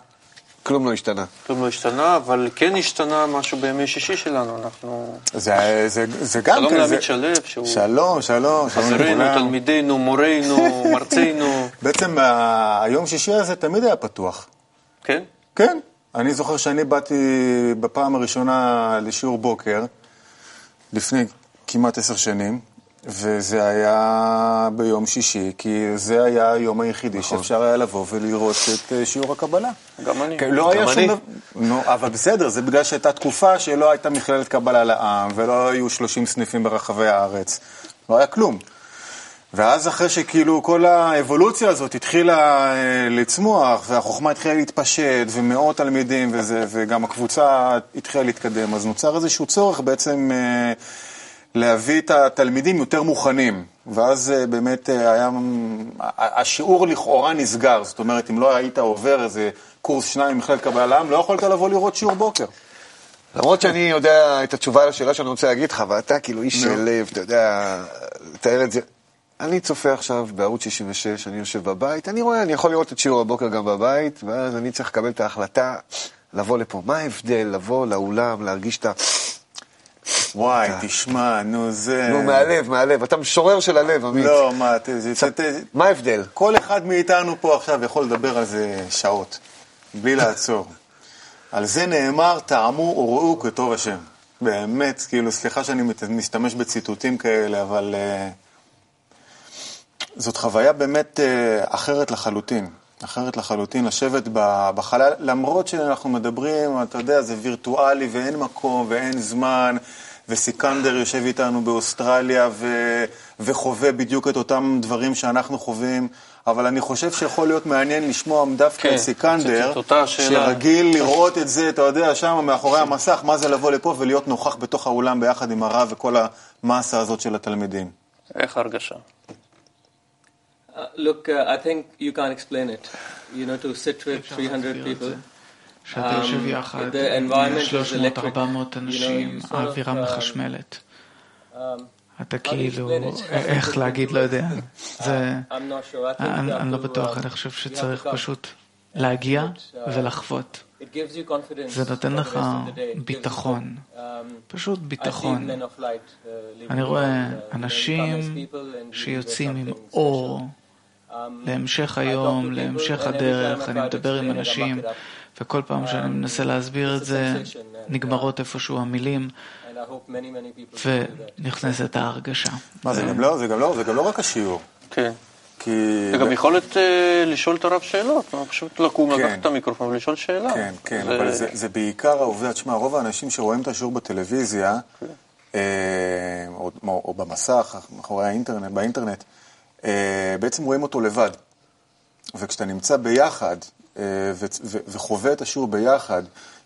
כלום לא השתנה. כלום לא השתנה, אבל כן השתנה משהו בימי שישי שלנו. אנחנו... זה, זה, זה גם שלום כן, לעמית זה- שלו, שהוא שלום, שלום, שלום לכולם. תלמידנו, מורנו, מרצנו. בעצם ה- היום שישי הזה תמיד היה פתוח. כן? כן. אני זוכר שאני באתי בפעם הראשונה לשיעור בוקר, לפני כמעט עשר שנים, וזה היה ביום שישי, כי זה היה היום היחידי נכון. שאפשר היה לבוא ולראות את אה, שיעור הקבלה. גם אני. כן, לא היה גם אני. דבר... נו, אבל בסדר, זה בגלל שהייתה תקופה שלא הייתה מכללת קבלה לעם, ולא היו 30 סניפים ברחבי הארץ. לא היה כלום. ואז אחרי שכאילו כל האבולוציה הזאת התחילה אה, לצמוח, והחוכמה התחילה להתפשט, ומאות תלמידים, וזה, וגם הקבוצה התחילה להתקדם, אז נוצר איזשהו צורך בעצם אה, להביא את התלמידים יותר מוכנים. ואז אה, באמת אה, היה, השיעור לכאורה נסגר, זאת אומרת, אם לא היית עובר איזה קורס שניים במכללת קבלה לעם, לא יכולת לבוא לראות שיעור בוקר. למרות שאני יודע את התשובה לשאלה שאני רוצה להגיד לך, ואתה כאילו איש. של לב, אתה יודע, לתאר את זה. אני צופה עכשיו בערוץ 66, אני יושב בבית, אני רואה, אני יכול לראות את שיעור הבוקר גם בבית, ואז אני צריך לקבל את ההחלטה לבוא לפה. מה ההבדל לבוא לאולם, להרגיש את ה... וואי, תשמע, נו זה... נו, מהלב, מהלב. אתה משורר של הלב, עמית. לא, מה, מה ההבדל? כל אחד מאיתנו פה עכשיו יכול לדבר על זה שעות, בלי לעצור. על זה נאמר, טעמו וראו כטוב השם. באמת, כאילו, סליחה שאני משתמש בציטוטים כאלה, אבל uh, זאת חוויה באמת uh, אחרת לחלוטין. אחרת לחלוטין, לשבת בחלל, למרות שאנחנו מדברים, אתה יודע, זה וירטואלי ואין מקום ואין זמן, וסיקנדר יושב איתנו באוסטרליה ו... וחווה בדיוק את אותם דברים שאנחנו חווים, אבל אני חושב שיכול להיות מעניין לשמוע דווקא כן, סיקנדר. שרגיל לראות את זה, אתה יודע, שם מאחורי המסך, מה זה לבוא לפה ולהיות נוכח בתוך האולם ביחד עם הרב וכל המסה הזאת של התלמידים. איך ההרגשה? Uh, look, uh, I think you can't explain it. You know, to sit with 300 people. שאתה יושב יחד Um, עם environment is 300-400 electric. אנשים, האווירה um, מחשמלת. Um, אתה כאילו? איך להגיד, לא יודע. זה... אני לא בטוח, uh, אני חושב שצריך. פשוט להגיע ולחוות. זה נותן לך ביטחון, פשוט ביטחון. אני רואה אנשים שיוצאים עם אור להמשך היום, להמשך הדרך, אני מדבר עם אנשים, וכל פעם שאני מנסה להסביר את זה, נגמרות איפשהו המילים, ונכנסת ההרגשה. מה, זה גם לא, זה גם לא, זה גם לא רק השיעור. כן. כי... זה גם יכולת אה, לשאול את הרב שאלות, פשוט לקום, לקחת את המיקרופון ולשאול שאלה. כן, כן, אבל זה בעיקר העובדה, תשמע, רוב האנשים שרואים את השיעור בטלוויזיה, אה, או במסך, מאחורי האינטרנט, באינטרנט, בעצם רואים אותו לבד. וכשאתה נמצא ביחד וחווה את השיעור ביחד,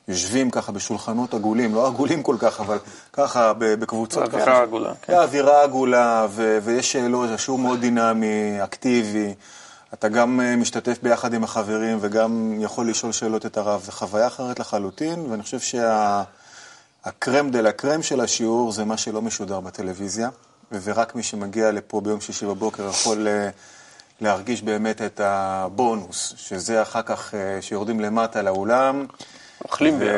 יושבים ככה בשולחנות עגולים, לא עגולים כל כך, אבל ככה בקבוצות. אווירה עגולה. כן, אווירה עגולה, ויש שאלות, השיעור מאוד דינמי, אקטיבי. אתה גם משתתף ביחד עם החברים וגם יכול לשאול שאלות את הרב. זו חוויה אחרת לחלוטין, ואני חושב שהקרם דה לה קרם של השיעור זה מה שלא משודר בטלוויזיה, ורק מי שמגיע לפה ביום שישי בבוקר יכול להרגיש באמת את הבונוס, שזה אחר כך שיורדים למטה לאולם. אוכלים ביחד.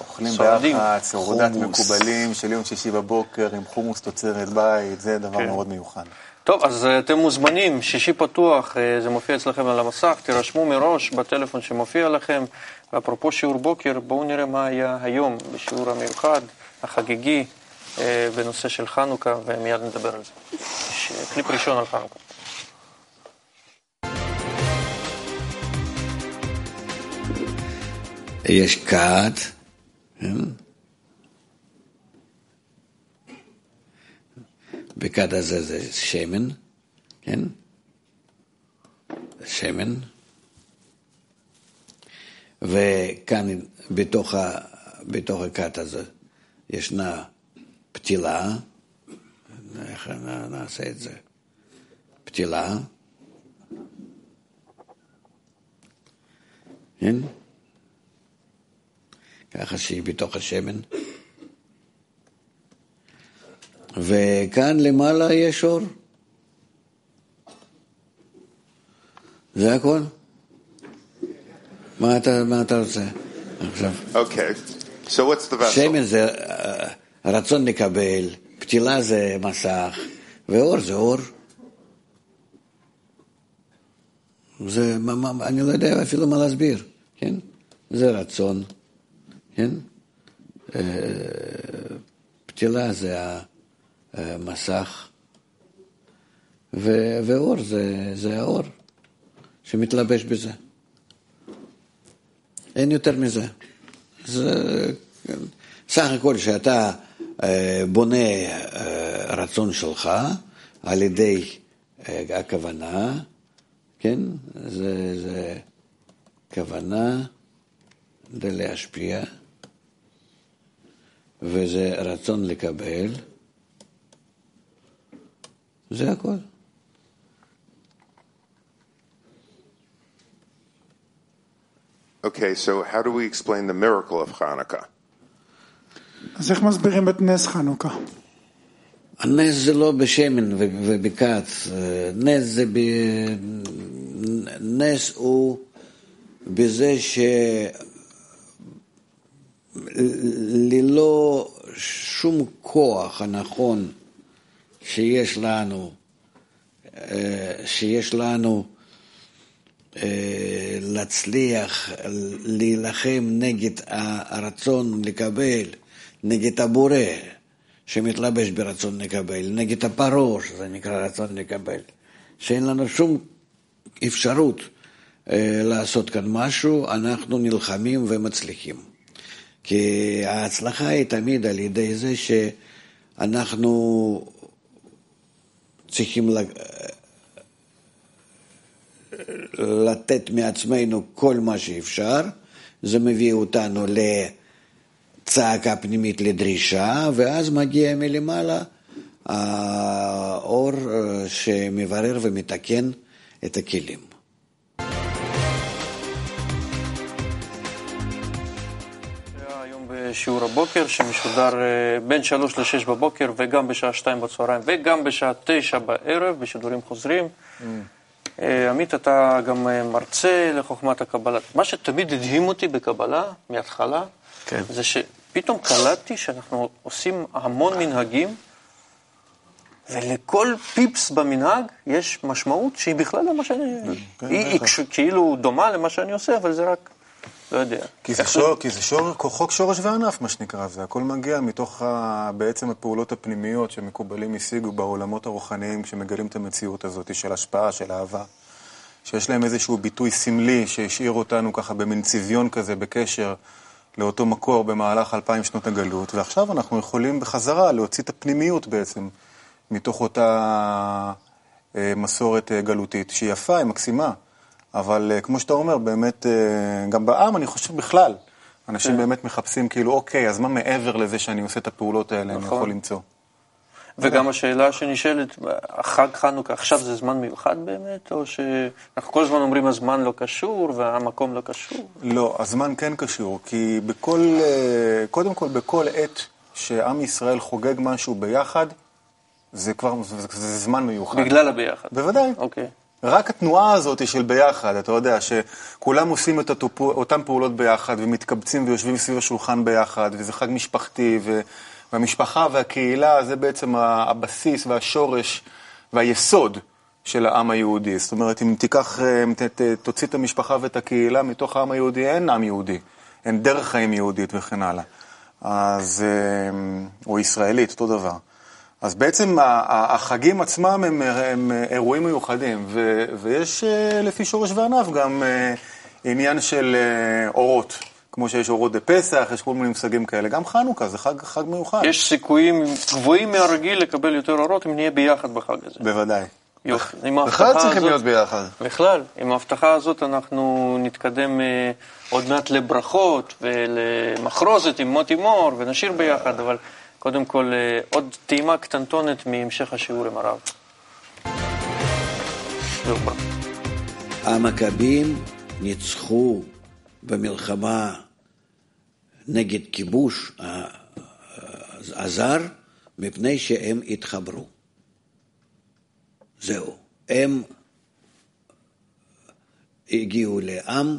אוכלים ביחד, סעודת מקובלים של יום שישי בבוקר עם חומוס תוצרת בית, זה דבר כן. מאוד מיוחד. טוב, אז אתם מוזמנים, שישי פתוח, זה מופיע אצלכם על המסך, תירשמו מראש בטלפון שמופיע לכם. ואפרופו שיעור בוקר, בואו נראה מה היה היום בשיעור המיוחד, החגיגי, בנושא של חנוכה, ומיד נדבר על זה. יש קליפ ראשון על חנוכה. יש כת, בכת הזה זה שמן, כן? שמן. וכאן בתוך, בתוך הכת הזה ישנה פתילה, איך נעשה את זה? פתילה, כן? ככה שהיא בתוך השמן. וכאן למעלה יש אור. זה הכל. מה אתה, מה אתה רוצה עכשיו? Okay. So what's the vessel? שמן זה uh, רצון לקבל, פתילה זה מסך, ואור זה אור. זה, אני לא יודע אפילו מה להסביר, כן? זה רצון. כן? פתילה זה המסך, ואור זה, זה האור שמתלבש בזה. אין יותר מזה. זה סך הכל שאתה בונה רצון שלך על ידי הכוונה, כן? זה, זה כוונה כדי להשפיע. וזה רצון לקבל, זה הכל. Okay, so how do we explain the miracle of Hanukkah? אז איך מסבירים את נס חנוכה? הנס זה לא בשמן ובכת, נס זה ב... נס הוא בזה ש... ללא שום כוח הנכון שיש לנו, שיש לנו להצליח להילחם נגד הרצון לקבל, נגד הבורא שמתלבש ברצון לקבל, נגד הפרעה שזה נקרא רצון לקבל, שאין לנו שום אפשרות לעשות כאן משהו, אנחנו נלחמים ומצליחים. כי ההצלחה היא תמיד על ידי זה שאנחנו צריכים לתת מעצמנו כל מה שאפשר, זה מביא אותנו לצעקה פנימית לדרישה, ואז מגיע מלמעלה האור שמברר ומתקן את הכלים. שיעור הבוקר שמשודר בין 3 ל-6 בבוקר וגם בשעה 2 בצהריים וגם בשעה 9 בערב בשידורים חוזרים. Mm. אה, עמית, אתה גם אה, מרצה לחוכמת הקבלה. מה שתמיד הדהים אותי בקבלה, מההתחלה, כן. זה שפתאום קלטתי שאנחנו עושים המון מנהגים, ולכל פיפס במנהג יש משמעות שהיא בכלל לא מה שאני... כן, היא, בטח. כאילו דומה למה שאני עושה, אבל זה רק... לא יודע. כי זה, שור, כי זה שור, חוק שורש וענף, מה שנקרא, זה הכל מגיע מתוך ה, בעצם הפעולות הפנימיות שמקובלים השיגו בעולמות הרוחניים כשמגלים את המציאות הזאת של השפעה, של אהבה, שיש להם איזשהו ביטוי סמלי שהשאיר אותנו ככה במין צביון כזה בקשר לאותו מקור במהלך אלפיים שנות הגלות, ועכשיו אנחנו יכולים בחזרה להוציא את הפנימיות בעצם מתוך אותה אה, מסורת אה, גלותית, שהיא יפה, היא מקסימה. אבל אה, כמו שאתה אומר, באמת, גם בעם, אני חושב בכלל, אנשים כן. באמת מחפשים כאילו, אוקיי, אז מה מעבר לזה שאני עושה את הפעולות האלה, אני נכון. יכול למצוא? וגם השאלה שנשאלת, החג חנוכה, עכשיו זה זמן מיוחד באמת, או שאנחנו כל הזמן אומרים הזמן לא קשור והמקום לא קשור? לא, הזמן כן קשור, כי בכל, אה, קודם כל, בכל עת שעם ישראל חוגג משהו ביחד, זה כבר, זה, זה זמן מיוחד. בגלל הביחד. בוודאי. אוקיי. רק התנועה הזאת של ביחד, אתה יודע, שכולם עושים את אותן אותן פעולות ביחד, ומתקבצים ויושבים סביב השולחן ביחד, וזה חג משפחתי, ו, והמשפחה והקהילה זה בעצם הבסיס והשורש והיסוד של העם היהודי. זאת אומרת, אם תיקח, אה, תוציא את המשפחה ואת הקהילה מתוך העם היהודי, אין עם יהודי, אין דרך חיים יהודית וכן הלאה. אז, אה, או ישראלית, אותו דבר. אז בעצם החגים עצמם הם, הם אירועים מיוחדים, ו, ויש אה, לפי שורש וענף גם עניין של אורות. כמו שיש אורות בפסח, יש כל מיני מושגים כאלה. גם חנוכה זה חג, חג מיוחד. יש סיכויים גבוהים מהרגיל לקבל יותר אורות אם נהיה ביחד בחג הזה. בוודאי. יופי. עם בכלל ההבטחה צריכים הזאת- להיות ביחד. בכלל, עם ההבטחה הזאת אנחנו נתקדם אה, עוד מעט לברכות ולמחרוזת עם מוטי מור ונשיר ביחד, אבל קודם כל אה, עוד טעימה קטנטונת מהמשך השיעור עם הרב. המכבים ניצחו במלחמה נגד כיבוש הזר מפני שהם התחברו. זהו. הם הגיעו לעם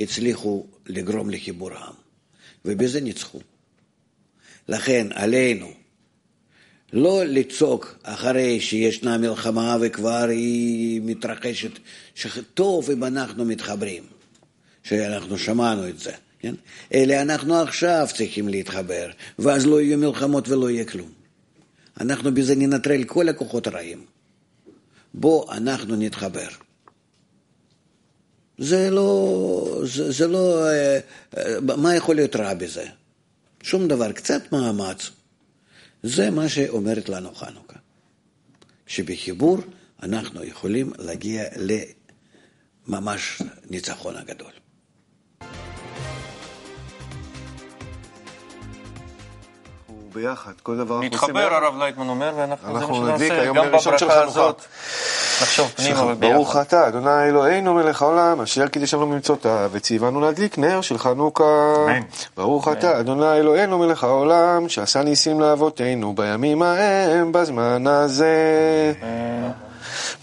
והצליחו לגרום לחיבור העם, ובזה ניצחו. לכן עלינו לא לצעוק אחרי שישנה מלחמה וכבר היא מתרחשת, שטוב אם אנחנו מתחברים, שאנחנו שמענו את זה, כן? אלא אנחנו עכשיו צריכים להתחבר, ואז לא יהיו מלחמות ולא יהיה כלום. אנחנו בזה ננטרל כל הכוחות הרעים. בוא אנחנו נתחבר. זה לא, זה, זה לא, אה, אה, מה יכול להיות רע בזה? שום דבר, קצת מאמץ. זה מה שאומרת לנו חנוכה. שבחיבור אנחנו יכולים להגיע לממש ניצחון הגדול. ביחד, כל דבר אנחנו עושים נתחבר, הרב לייטמן אומר, ואנחנו זה מה שנעשה, גם בברכה. הזאת. נחשוב פנימה וביחד. ברוך אתה, אדוני אלוהינו מלך העולם, אשר קידש לנו במצוותיו, וציוונו להדליק נר של חנוכה. אמן. ברוך אתה, אדוני אלוהינו מלך העולם, שעשה ניסים לאבותינו בימים ההם בזמן הזה.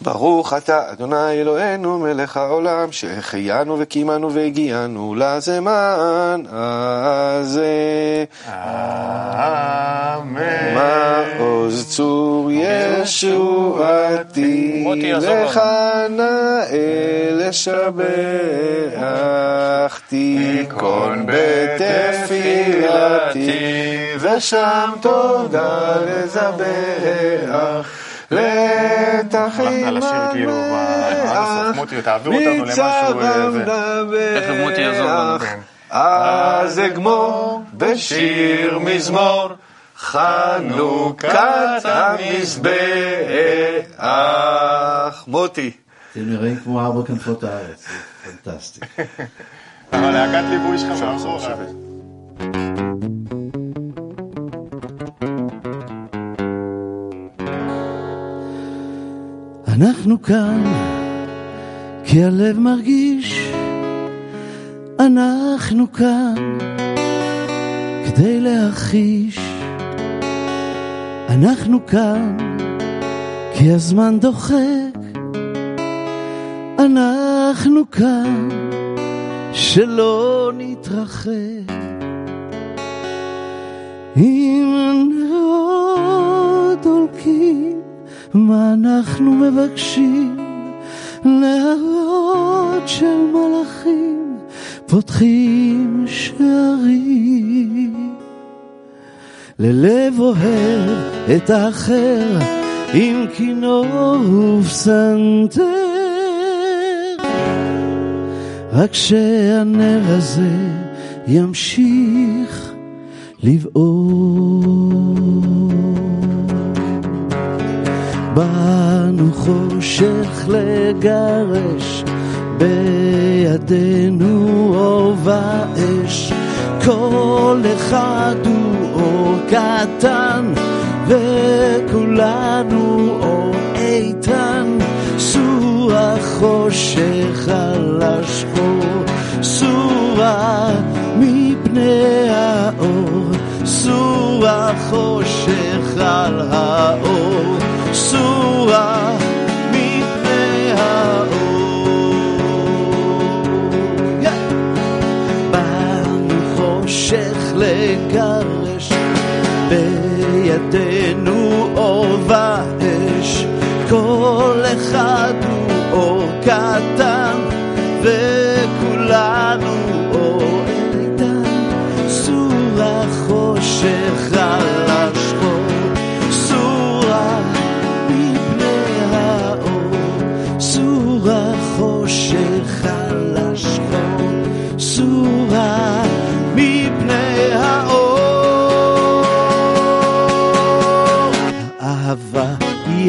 ברוך אתה, אדוני אלוהינו מלך העולם, שהחיינו וקיימנו והגיענו לזמן הזה. אמן. מעוז צור ישועתי. לך נאה לשבח, תיכון בתפילתי, ושם תודה לזבח. לתחיל הלכת לשיר כאילו ב- עד הסוף. מוטי, תעביר אותנו למשהו, אה, זה. תכף מוטי יעזור לנו. אז אגמור בשיר מזמור חנוכת המזבח. מוטי. אתם נראים כמו ארבע כנפות הארץ, פנטסטי. אבל להקת ליווי שלך אנחנו כאן, כי הלב מרגיש, אנחנו כאן, כדי להכחיש. אנחנו כאן, כי הזמן דוחק, אנחנו כאן, שלא נתרחב. אם מה אנחנו מבקשים? נרות של מלאכים פותחים שערים. ללב אוהב את האחר עם כינור ופסנתר. רק שהנר הזה ימשיך לבעור. באנו חושך לגרש, בידינו אור ואש. כל אחד הוא אור קטן, וכולנו אור איתן. סור החושך על השחור, סורה מפני האור, סור החושך על האור, סורה מפני האור. Yeah. באנו חושך לגרש, בידינו אור ואש, כל אחד הוא אור קטן,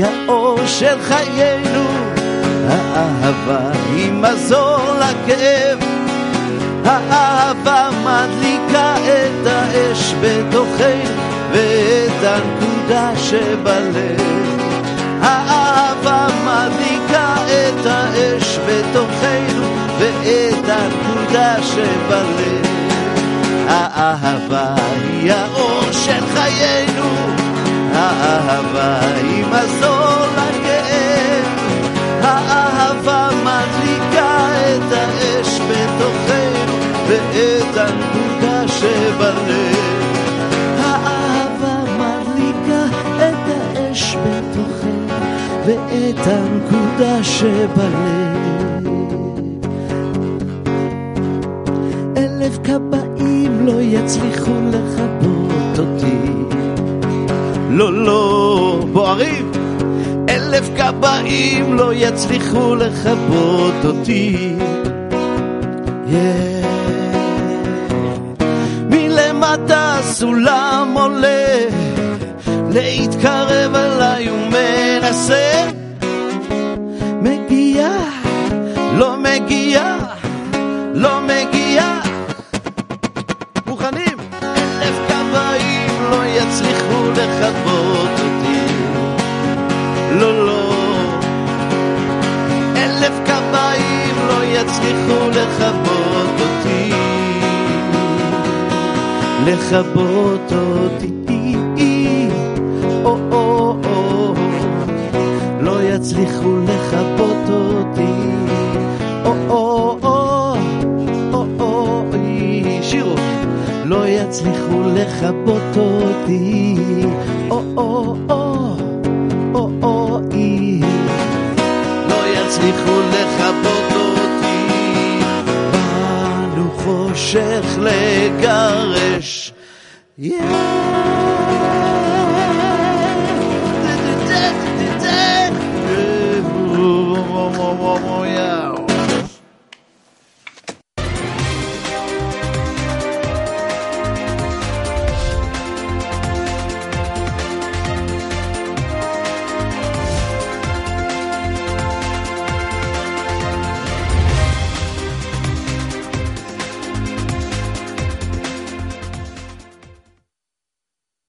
האור של חיינו, האהבה היא מזור לכאב, האהבה מדליקה את האש בתוכנו ואת הנקודה שבלב. האהבה מדליקה את האש בתוכנו ואת הנקודה שבלב. האהבה היא האור של חיינו, האהבה היא מזור לכאב, האהבה מדליקה את האש בתוכנו ואת הנקודה שבלב. האהבה מדליקה את האש בתוכנו ואת הנקודה שבלב. אלף כבאים לא יצליחו אותי. לא, לא, בוערים. אלף כבאים לא יצליחו לכבות אותי. מלמטה סולם עולה, להתקרב אליי ומנסה. מגיע, לא מגיע, לא מגיע. יצליחו לכבות אותי. לא, לא. אלף כבאים לא יצליחו לכבות אותי. לכבות אותי. או, או, או. לא יצליחו לכבות לא יצליחו לכבות אותי. או או או, או או אי. לא יצליחו לכבות אותי. באנו חושך לגרש. Yeah. oh, oh, oh, yeah.